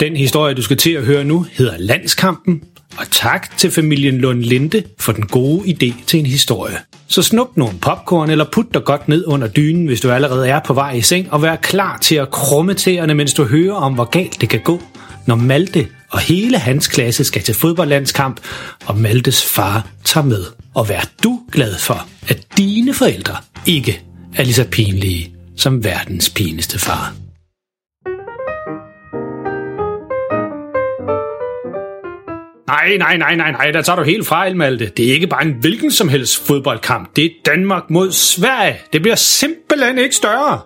Den historie, du skal til at høre nu, hedder Landskampen, og tak til familien Lund Linde for den gode idé til en historie. Så snup nogle popcorn eller put dig godt ned under dynen, hvis du allerede er på vej i seng, og vær klar til at krumme tæerne, mens du hører om, hvor galt det kan gå, når Malte og hele hans klasse skal til fodboldlandskamp, og Maltes far tager med. Og vær du glad for, at dine forældre ikke er lige så pinlige som verdens pineste far. Nej, nej, nej, nej, nej, der tager du helt fejl, Malte. Det er ikke bare en hvilken som helst fodboldkamp. Det er Danmark mod Sverige. Det bliver simpelthen ikke større,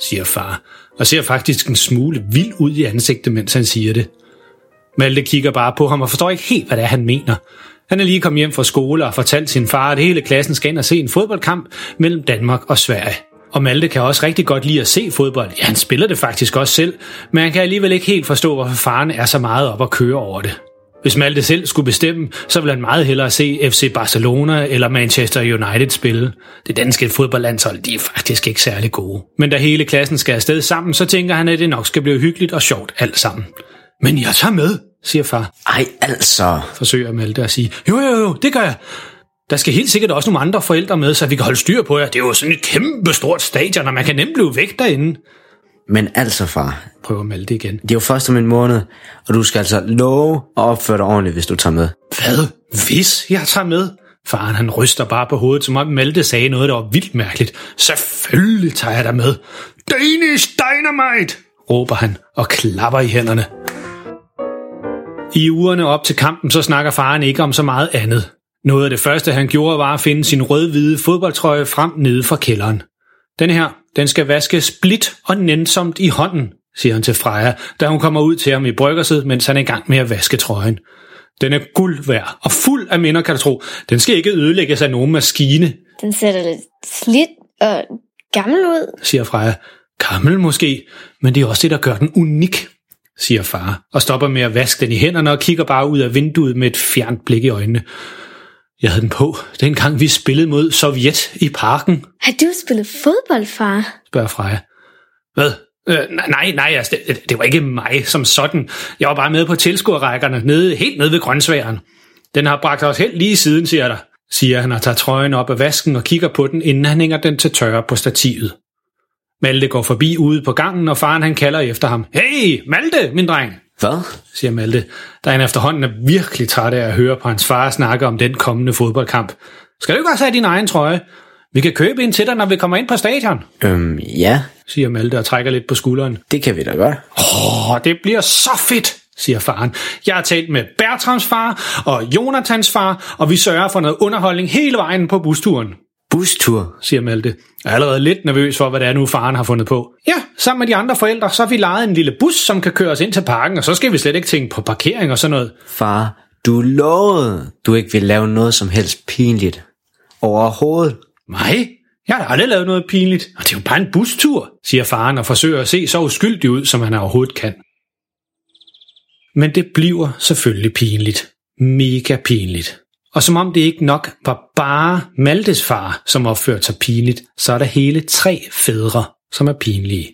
siger far, og ser faktisk en smule vild ud i ansigtet, mens han siger det. Malte kigger bare på ham og forstår ikke helt, hvad det er, han mener. Han er lige kommet hjem fra skole og fortalt sin far, at hele klassen skal ind og se en fodboldkamp mellem Danmark og Sverige. Og Malte kan også rigtig godt lide at se fodbold. Ja, han spiller det faktisk også selv, men han kan alligevel ikke helt forstå, hvorfor faren er så meget op at køre over det. Hvis Malte selv skulle bestemme, så ville han meget hellere se FC Barcelona eller Manchester United spille. Det danske fodboldlandshold, de er faktisk ikke særlig gode. Men da hele klassen skal afsted sammen, så tænker han, at det nok skal blive hyggeligt og sjovt alt sammen. Men jeg tager med, siger far. Ej, altså. Forsøger Malte at sige. Jo, jo, jo, det gør jeg. Der skal helt sikkert også nogle andre forældre med, så vi kan holde styr på jer. Det er jo sådan et kæmpe stort stadion, og man kan nemt blive væk derinde. Men altså, far. Prøver Malte igen. Det er jo først om en måned, og du skal altså love at opføre dig ordentligt, hvis du tager med. Hvad? Hvis jeg tager med? Faren han ryster bare på hovedet, som om Malte sagde noget, der var vildt mærkeligt. Selvfølgelig tager jeg dig med. Danish Dynamite! råber han og klapper i hænderne. I ugerne op til kampen, så snakker faren ikke om så meget andet. Noget af det første, han gjorde, var at finde sin rød-hvide fodboldtrøje frem nede fra kælderen. Den her, den skal vaskes blidt og nænsomt i hånden, siger han til Freja, da hun kommer ud til ham i bryggerset, mens han er i gang med at vaske trøjen. Den er guld værd og fuld af minder, kan du tro. Den skal ikke ødelægges af nogen maskine. Den ser da lidt slidt og gammel ud, siger Freja. Gammel måske, men det er også det, der gør den unik, siger far, og stopper med at vaske den i hænderne og kigger bare ud af vinduet med et fjernt blik i øjnene. Jeg havde den på, dengang vi spillede mod Sovjet i parken. Har du spillet fodbold, far? spørger Freja. Hvad? Øh, nej, nej, altså, det, det var ikke mig som sådan. Jeg var bare med på tilskuerrækkerne, nede, helt nede ved grøntsværen. Den har bragt os helt lige siden, siger der, siger han og tager trøjen op af vasken og kigger på den, inden han hænger den til tørre på stativet. Malte går forbi ude på gangen, og faren han kalder efter ham. Hey, Malte, min dreng! Hvad? siger Malte, da han efterhånden er virkelig træt af at høre på hans far snakke om den kommende fodboldkamp. Skal du ikke også have din egen trøje? Vi kan købe en til dig, når vi kommer ind på stadion, Øhm, ja, siger Malte og trækker lidt på skulderen. det kan vi da godt. Åh, det bliver så fedt, siger faren. Jeg har talt med Bertrams far og Jonathans far, og vi sørger for noget underholdning hele vejen på busturen, Bustur. siger Malte. Jeg er allerede lidt nervøs for, hvad det er nu, faren har fundet på. Ja, sammen med de andre forældre, så har vi lejet en lille bus, som kan køre os ind til parken, og så skal vi slet ikke tænke på parkering og sådan noget. Far, du lovede, du ikke vil lave noget som helst pinligt. Overhovedet. Nej, jeg har da aldrig lavet noget pinligt, og det er jo bare en bustur, siger faren og forsøger at se så uskyldig ud, som han overhovedet kan. Men det bliver selvfølgelig pinligt. Mega pinligt. Og som om det ikke nok var bare Maltes far, som opførte sig pinligt, så er der hele tre fædre, som er pinlige.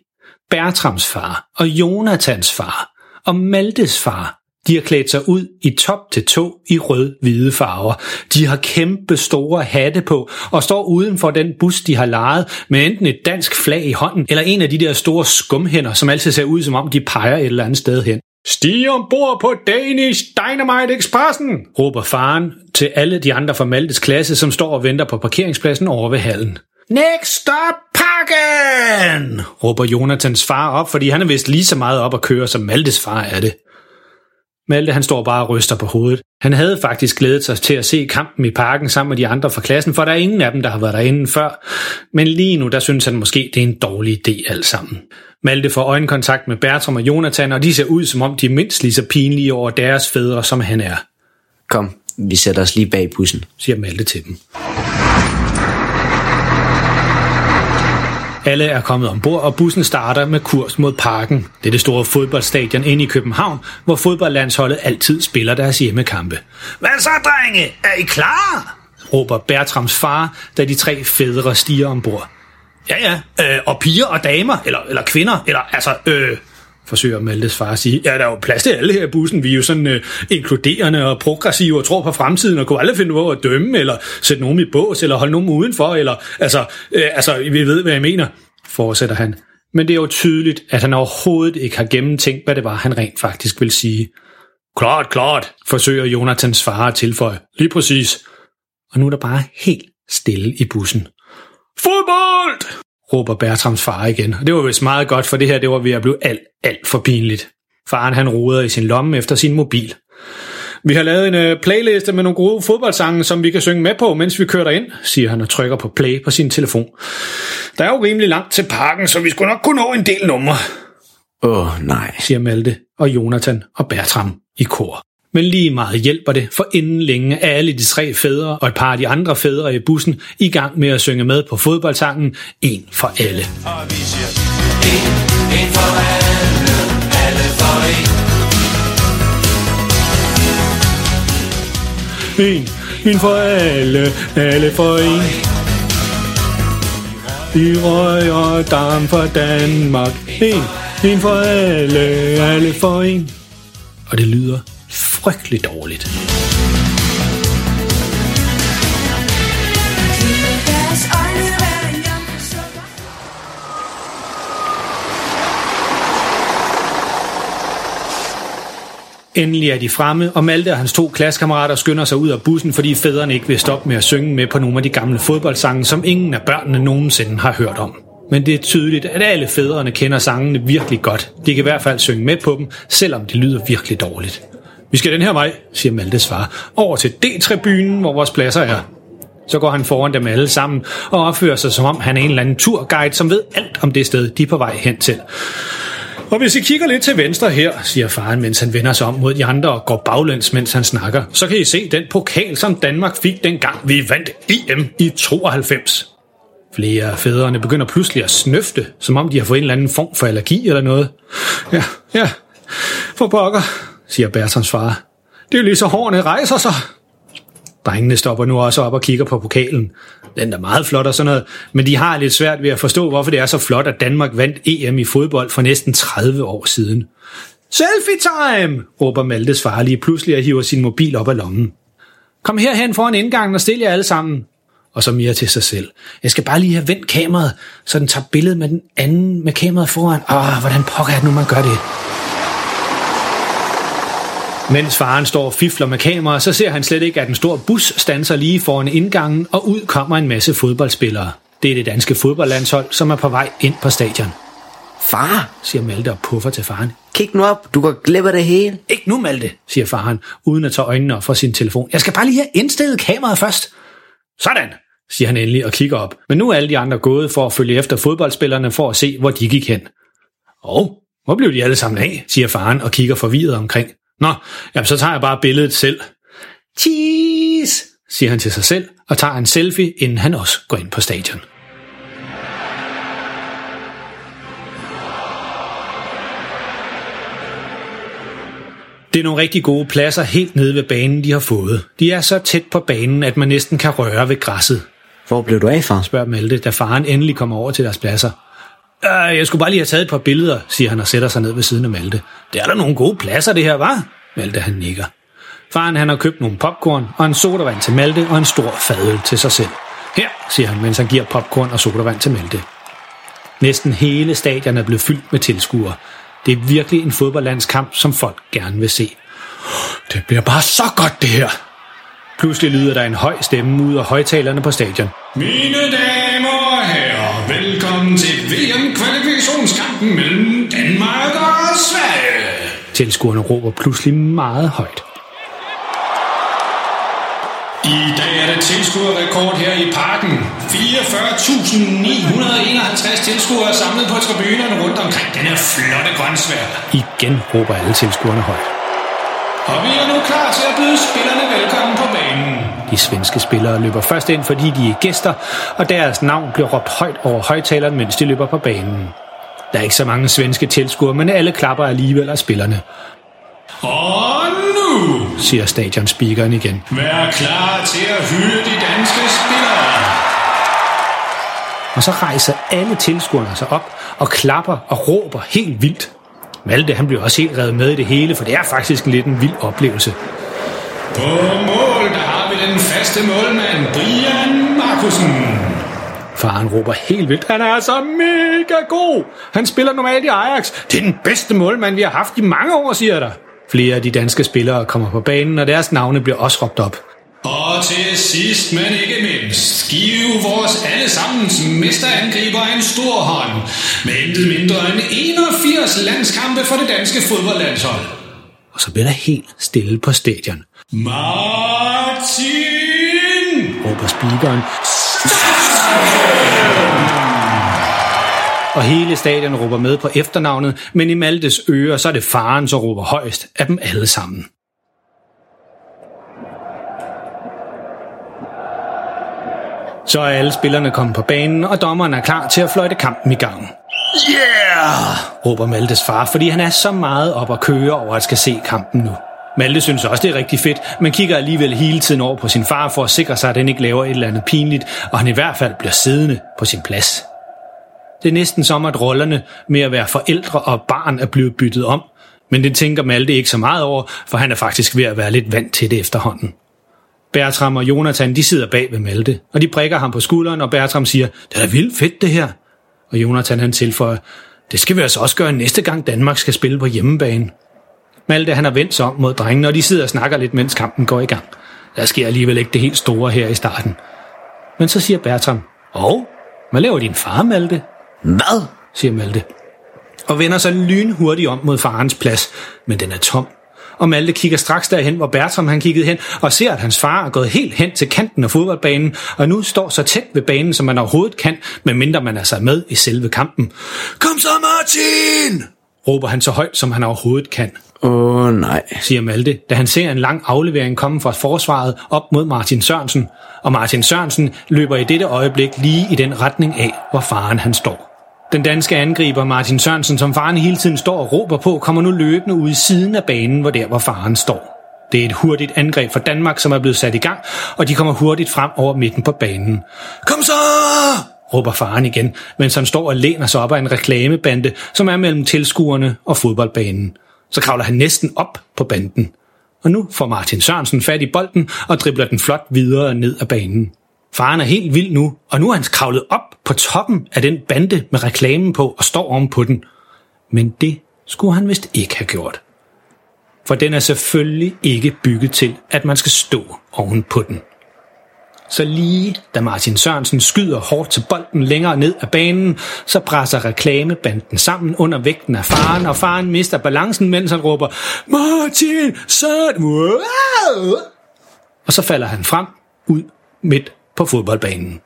Bertrams far og Jonathans far og Maltes far, De har klædt sig ud i top til to i rød-hvide farver. De har kæmpe store hatte på og står uden for den bus, de har lejet med enten et dansk flag i hånden eller en af de der store skumhænder, som altid ser ud som om de peger et eller andet sted hen. Stig ombord på Danish Dynamite Expressen, råber faren til alle de andre fra Maltes klasse, som står og venter på parkeringspladsen over ved hallen. Next stop, Parken! råber Jonathans far op, fordi han er vist lige så meget op at køre, som Maltes far er det. Malte han står bare og ryster på hovedet. Han havde faktisk glædet sig til at se kampen i parken sammen med de andre fra klassen, for der er ingen af dem, der har været derinde før. Men lige nu, der synes han måske, det er en dårlig idé alt sammen. Malte får øjenkontakt med Bertram og Jonathan, og de ser ud, som om de er mindst lige så pinlige over deres fædre, som han er, Kom, vi sætter os lige bag bussen. siger Malte til dem. Alle er kommet ombord, og bussen starter med kurs mod parken. Det er det store fodboldstadion inde i København, hvor fodboldlandsholdet altid spiller deres hjemmekampe. Hvad så, drenge? Er I klar? råber Bertrams far, da de tre fædre stiger ombord. Ja, ja, øh, og piger og damer, eller, eller kvinder, eller altså, øh, forsøger Maltes far at sige. Ja, der er jo plads til alle her i bussen. Vi er jo sådan øh, inkluderende og progressive og tror på fremtiden og kunne aldrig finde på at dømme, eller sætte nogen i bås, eller holde nogen udenfor, eller altså, øh, altså, vi ved, hvad jeg mener, fortsætter han. Men det er jo tydeligt, at han overhovedet ikke har gennemtænkt, hvad det var, han rent faktisk vil sige. Klart, klart, forsøger Jonathans far at tilføje. Lige præcis. Og nu er der bare helt stille i bussen. Fodbold! Råber Bertrams far igen. Og det var vist meget godt, for det her det var ved at blive alt, alt for pinligt. Faren han roder i sin lomme efter sin mobil. Vi har lavet en uh, playliste med nogle gode fodboldsange, som vi kan synge med på, mens vi kører ind, siger han og trykker på play på sin telefon. Der er jo rimelig langt til parken, så vi skulle nok kunne nå en del numre, Åh, oh, nej. siger Malte og Jonathan og Bertram i kor. Men lige meget hjælper det, for inden længe er alle de tre fædre og et par af de andre fædre i bussen i gang med at synge med på fodboldsangen En for alle. Og vi siger en, en for alle, alle for en. En, en for alle, alle for en. Vi røger dam for Danmark. En, en for alle, alle for en. Og det lyder frygteligt dårligt. Endelig er de fremme, og Malte og hans to klassekammerater skynder sig ud af bussen, fordi fædrene ikke vil stoppe med at synge med på nogle af de gamle fodboldsange, som ingen af børnene nogensinde har hørt om. Men det er tydeligt, at alle fædrene kender sangene virkelig godt. De kan i hvert fald synge med på dem, selvom det lyder virkelig dårligt. Vi skal den her vej, siger Maltes far, over til D-tribunen, hvor vores pladser er. Så går han foran dem alle sammen og opfører sig som om han er en eller anden turguide, som ved alt om det sted, de er på vej hen til. Og hvis I kigger lidt til venstre her, siger faren, mens han vender sig om mod de andre og går baglæns, mens han snakker, så kan I se den pokal, som Danmark fik dengang vi vandt EM i 92. Flere af fædrene begynder pludselig at snøfte, som om de har fået en eller anden form for allergi eller noget. Ja, ja, for pokker, siger Bertrams far. Det er lige så hårene rejser sig. Drengene stopper nu også op og kigger på pokalen. Den er meget flot og sådan noget, men de har lidt svært ved at forstå, hvorfor det er så flot, at Danmark vandt EM i fodbold for næsten 30 år siden. Selfie time! råber Maltes far lige pludselig og hiver sin mobil op af lommen. Kom herhen foran indgangen og stil jer alle sammen. Og så mere til sig selv. Jeg skal bare lige have vendt kameraet, så den tager billedet med den anden med kameraet foran. Åh, hvordan pokker er det nu, man gør det? Mens faren står og fifler med kamera, så ser han slet ikke, at en stor bus standser lige foran indgangen, og ud kommer en masse fodboldspillere. Det er det danske fodboldlandshold, som er på vej ind på stadion. Far, Siger Malte og puffer til faren. kig nu op. Du går glip af det hele. Ikke nu, Malte, siger faren, uden at tage øjnene op fra sin telefon. Jeg skal bare lige have indstillet kameraet først. Sådan, siger han endelig og kigger op. Men nu er alle de andre gået for at følge efter fodboldspillerne for at se, hvor de gik hen. Og hvor blev de alle sammen af, siger faren og kigger forvirret omkring. Nå, jamen så tager jeg bare billedet selv. Cheese, siger han til sig selv og tager en selfie, inden han også går ind på stadion. Det er nogle rigtig gode pladser helt nede ved banen, de har fået. De er så tæt på banen, at man næsten kan røre ved græsset, Hvor blev du af, far? spørger Malte, da faren endelig kommer over til deres pladser. Øh, jeg skulle bare lige have taget et par billeder, siger han og sætter sig ned ved siden af Malte. Det er der nogle gode pladser, det her, var? Malte han nikker. Faren han har købt nogle popcorn og en sodavand til Malte og en stor fadøl til sig selv. Her, siger han, mens han giver popcorn og sodavand til Malte. Næsten hele stadion er blevet fyldt med tilskuere. Det er virkelig en fodboldlandskamp, som folk gerne vil se. Det bliver bare så godt, det her. Pludselig lyder der en høj stemme ud af højtalerne på stadion. Mine damer og herrer, velkommen til VM-kvalifikationskampen mellem Danmark og Sverige. Tilskuerne råber pludselig meget højt. I dag er det tilskuerrekord her i parken. 44.951 tilskuere samlet på tribunerne rundt omkring den her flotte grøntsvær. Igen råber alle tilskuerne højt. Og vi er nu klar til at byde spillerne velkommen på banen. De svenske spillere løber først ind, fordi de er gæster, og deres navn bliver råbt højt over højtaleren, mens de løber på banen. Der er ikke så mange svenske tilskuere, men alle klapper alligevel af spillerne, Og nu, siger stadionspeakeren igen. vær klar til at hylde de danske spillere. Og så rejser alle tilskuerne sig op og klapper og råber helt vildt. Malte han bliver også helt revet med i det hele, for det er faktisk lidt en vild oplevelse. På mål, der har vi den faste målmand, Brian Markusen. Faren råber helt vildt. Han er altså mega god. Han spiller normalt i Ajax. Det er den bedste målmand, vi har haft i mange år, siger der. Flere af de danske spillere kommer på banen, og deres navne bliver også råbt op. Og til sidst, men ikke mindst, give vores allesammens mesterangriber en stor hånd. Med intet mindre end 81 landskampe for det danske fodboldlandshold. Og så bliver der helt stille på stadion. Martin! råber speakeren. Og hele stadion råber med på efternavnet, men i Maltes ører, så er det faren, som råber højst af dem alle sammen. Så er alle spillerne kommet på banen, og dommeren er klar til at fløjte kampen i gang. Yeah! råber Maltes far, fordi han er så meget op at køre over at skal se kampen nu. Malte synes også, det er rigtig fedt, men kigger alligevel hele tiden over på sin far for at sikre sig, at han ikke laver et eller andet pinligt, og han i hvert fald bliver siddende på sin plads. Det er næsten som, at rollerne med at være forældre og barn er blevet byttet om, men det tænker Malte ikke så meget over, for han er faktisk ved at være lidt vant til det efterhånden. Bertram og Jonathan, de sidder bag ved Malte, og de prikker ham på skulderen, og Bertram siger, det er da vildt fedt det her. Og Jonathan han tilføjer, det skal vi altså også gøre næste gang Danmark skal spille på hjemmebane. Malte han har vendt sig om mod drengene, og de sidder og snakker lidt, mens kampen går i gang. Der sker alligevel ikke det helt store her i starten. Men så siger Bertram, Åh, hvad laver din far, Malte? Hvad? siger Malte. Og vender sig lynhurtigt om mod farens plads, men den er tom. Og Malte kigger straks derhen, hvor Bertram han kiggede hen, og ser, at hans far er gået helt hen til kanten af fodboldbanen, og nu står så tæt ved banen, som man overhovedet kan, medmindre man er sig med i selve kampen. Kom så, Martin! råber han så højt, som han overhovedet kan, Åh oh, nej. siger Malte, da han ser en lang aflevering komme fra forsvaret op mod Martin Sørensen, og Martin Sørensen løber i dette øjeblik lige i den retning af, hvor faren han står. Den danske angriber Martin Sørensen, som faren hele tiden står og råber på, kommer nu løbende ud i siden af banen, hvor der hvor faren står. Det er et hurtigt angreb fra Danmark, som er blevet sat i gang, og de kommer hurtigt frem over midten på banen. Kom så! råber faren igen, mens han står og læner sig op af en reklamebande, som er mellem tilskuerne og fodboldbanen. Så kravler han næsten op på banden. Og nu får Martin Sørensen fat i bolden og dribler den flot videre ned ad banen. Faren er helt vild nu, og nu er han kravlet op på toppen af den bande med reklamen på og står oven på den. Men det skulle han vist ikke have gjort. For den er selvfølgelig ikke bygget til, at man skal stå oven på den. Så lige da Martin Sørensen skyder hårdt til bolden længere ned ad banen, så presser reklamebanden sammen under vægten af faren, og faren mister balancen, mens han råber, Martin Sørensen! Wow! Og så falder han frem ud midt på fodboldbanen.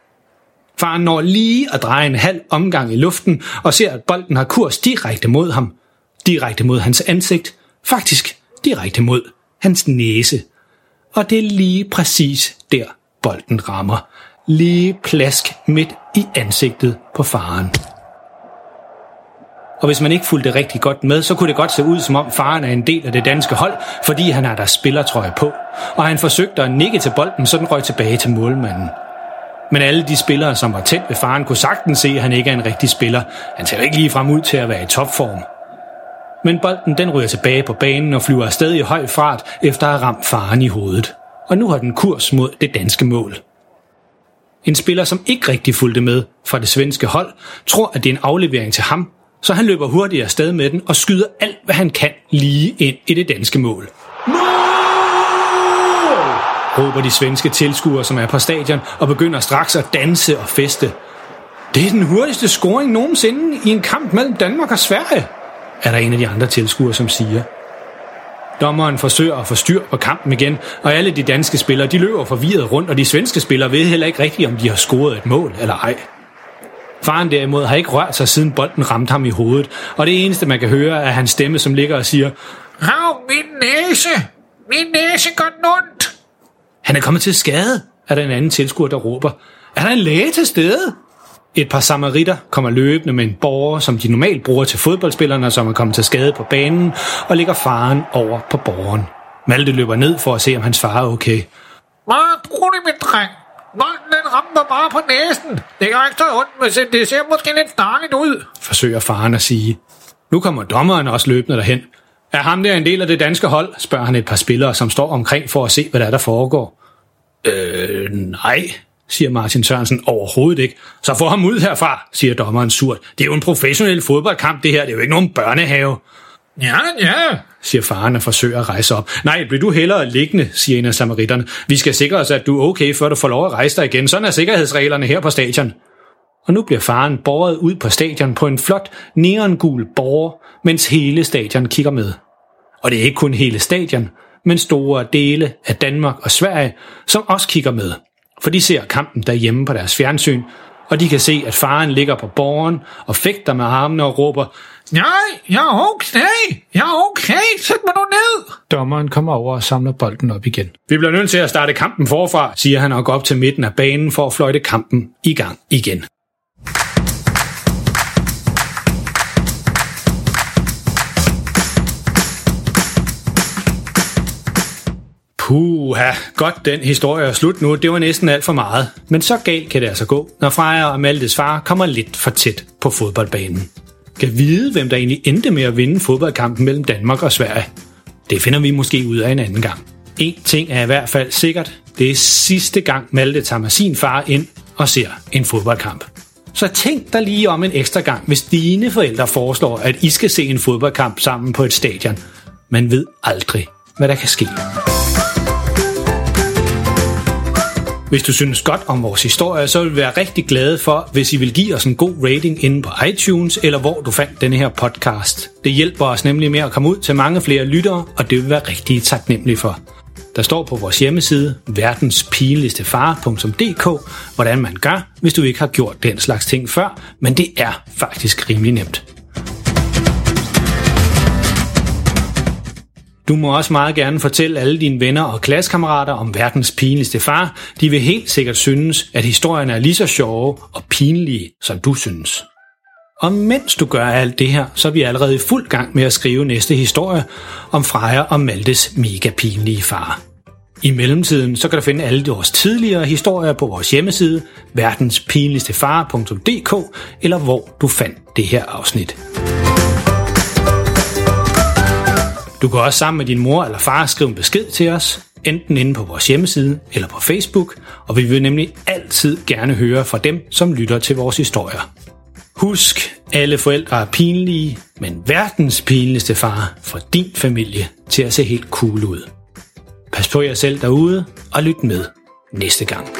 Faren når lige at dreje en halv omgang i luften og ser, at bolden har kurs direkte mod ham. Direkte mod hans ansigt. Faktisk direkte mod hans næse. Og det er lige præcis der, bolden rammer. Lige plask midt i ansigtet på faren. Og hvis man ikke fulgte rigtig godt med, så kunne det godt se ud, som om faren er en del af det danske hold, fordi han har der spillertrøje på. Og han forsøgte at nikke til bolden, så den røg tilbage til målmanden. Men alle de spillere, som var tæt ved faren, kunne sagtens se, at han ikke er en rigtig spiller. Han ser ikke lige frem ud til at være i topform. Men bolden den ryger tilbage på banen og flyver afsted i høj fart efter at have ramt faren i hovedet. Og nu har den kurs mod det danske mål. En spiller, som ikke rigtig fulgte med fra det svenske hold, tror, at det er en aflevering til ham, så han løber hurtigt afsted med den og skyder alt, hvad han kan lige ind i det danske mål råber de svenske tilskuere, som er på stadion, og begynder straks at danse og feste. Det er den hurtigste scoring nogensinde i en kamp mellem Danmark og Sverige, er der en af de andre tilskuere, som siger. Dommeren forsøger at få styr på kampen igen, og alle de danske spillere de løber forvirret rundt, og de svenske spillere ved heller ikke rigtigt, om de har scoret et mål eller ej. Faren derimod har ikke rørt sig, siden bolden ramte ham i hovedet, og det eneste, man kan høre, er hans stemme, som ligger og siger, Hav, min næse! Min næse gør ondt! Han er kommet til skade, er der en anden tilskuer, der råber. Er der en læge til stede? Et par samaritter kommer løbende med en borger, som de normalt bruger til fodboldspillerne, som er kommet til skade på banen, og lægger faren over på borgeren. Malte løber ned for at se, om hans far er okay. Meget rolig, min dreng. Bolden den ramte mig bare på næsen. Det gør ikke så ondt, men det ser måske lidt farligt ud. forsøger faren at sige. Nu kommer dommeren også løbende derhen. Er ham der en del af det danske hold, spørger han et par spillere, som står omkring for at se, hvad der er, der foregår. Øh, nej, siger Martin Sørensen overhovedet ikke. Så få ham ud herfra, siger dommeren surt. Det er jo en professionel fodboldkamp, det her. Det er jo ikke nogen børnehave. Ja, ja. siger faren og forsøger at rejse op. Nej, bliver du hellere liggende, siger en af samaritterne. Vi skal sikre os, at du er okay, før du får lov at rejse dig igen. Sådan er sikkerhedsreglerne her på stadion. Og nu bliver faren båret ud på stadion på en flot neongul borger, mens hele stadion kigger med. Og det er ikke kun hele stadion, men store dele af Danmark og Sverige, som også kigger med. For de ser kampen derhjemme på deres fjernsyn, og de kan se, at faren ligger på borgen og fægter med armene og råber, Nej, jeg er okay. Jeg er okay. Sæt mig nu ned. Dommeren kommer over og samler bolden op igen. Vi bliver nødt til at starte kampen forfra, siger han og går op til midten af banen for at fløjte kampen i gang igen. Puha, godt den historie er slut nu. Det var næsten alt for meget. Men så galt kan det altså gå, når Freja og Maltes far kommer lidt for tæt på fodboldbanen. Kan vide, hvem der egentlig endte med at vinde fodboldkampen mellem Danmark og Sverige. Det finder vi måske ud af en anden gang. En ting er i hvert fald sikkert. Det er sidste gang Malte tager med sin far ind og ser en fodboldkamp. Så tænk dig lige om en ekstra gang, hvis dine forældre foreslår, at I skal se en fodboldkamp sammen på et stadion. Man ved aldrig, hvad der kan ske. Hvis du synes godt om vores historie, så vil vi være rigtig glade for, hvis I vil give os en god rating inde på iTunes, eller hvor du fandt denne her podcast. Det hjælper os nemlig med at komme ud til mange flere lyttere, og det vil vi være rigtig taknemmelige for. Der står på vores hjemmeside verdenspinligstefare.dk, hvordan man gør, hvis du ikke har gjort den slags ting før, men det er faktisk rimelig nemt. Du må også meget gerne fortælle alle dine venner og klassekammerater om verdens pinligste far. De vil helt sikkert synes, at historierne er lige så sjove og pinlige, som du synes. Og mens du gør alt det her, så er vi allerede i fuld gang med at skrive næste historie om Freja og Maltes mega pinlige far. I mellemtiden så kan du finde alle vores tidligere historier på vores hjemmeside verdenspinligstefar.dk eller hvor du fandt det her afsnit. Du kan også sammen med din mor eller far skrive en besked til os, enten inde på vores hjemmeside eller på Facebook, og vi vil nemlig altid gerne høre fra dem, som lytter til vores historier. Husk, alle forældre er pinlige, men verdens pinligste far får din familie til at se helt cool ud. Pas på jer selv derude, og lyt med næste gang.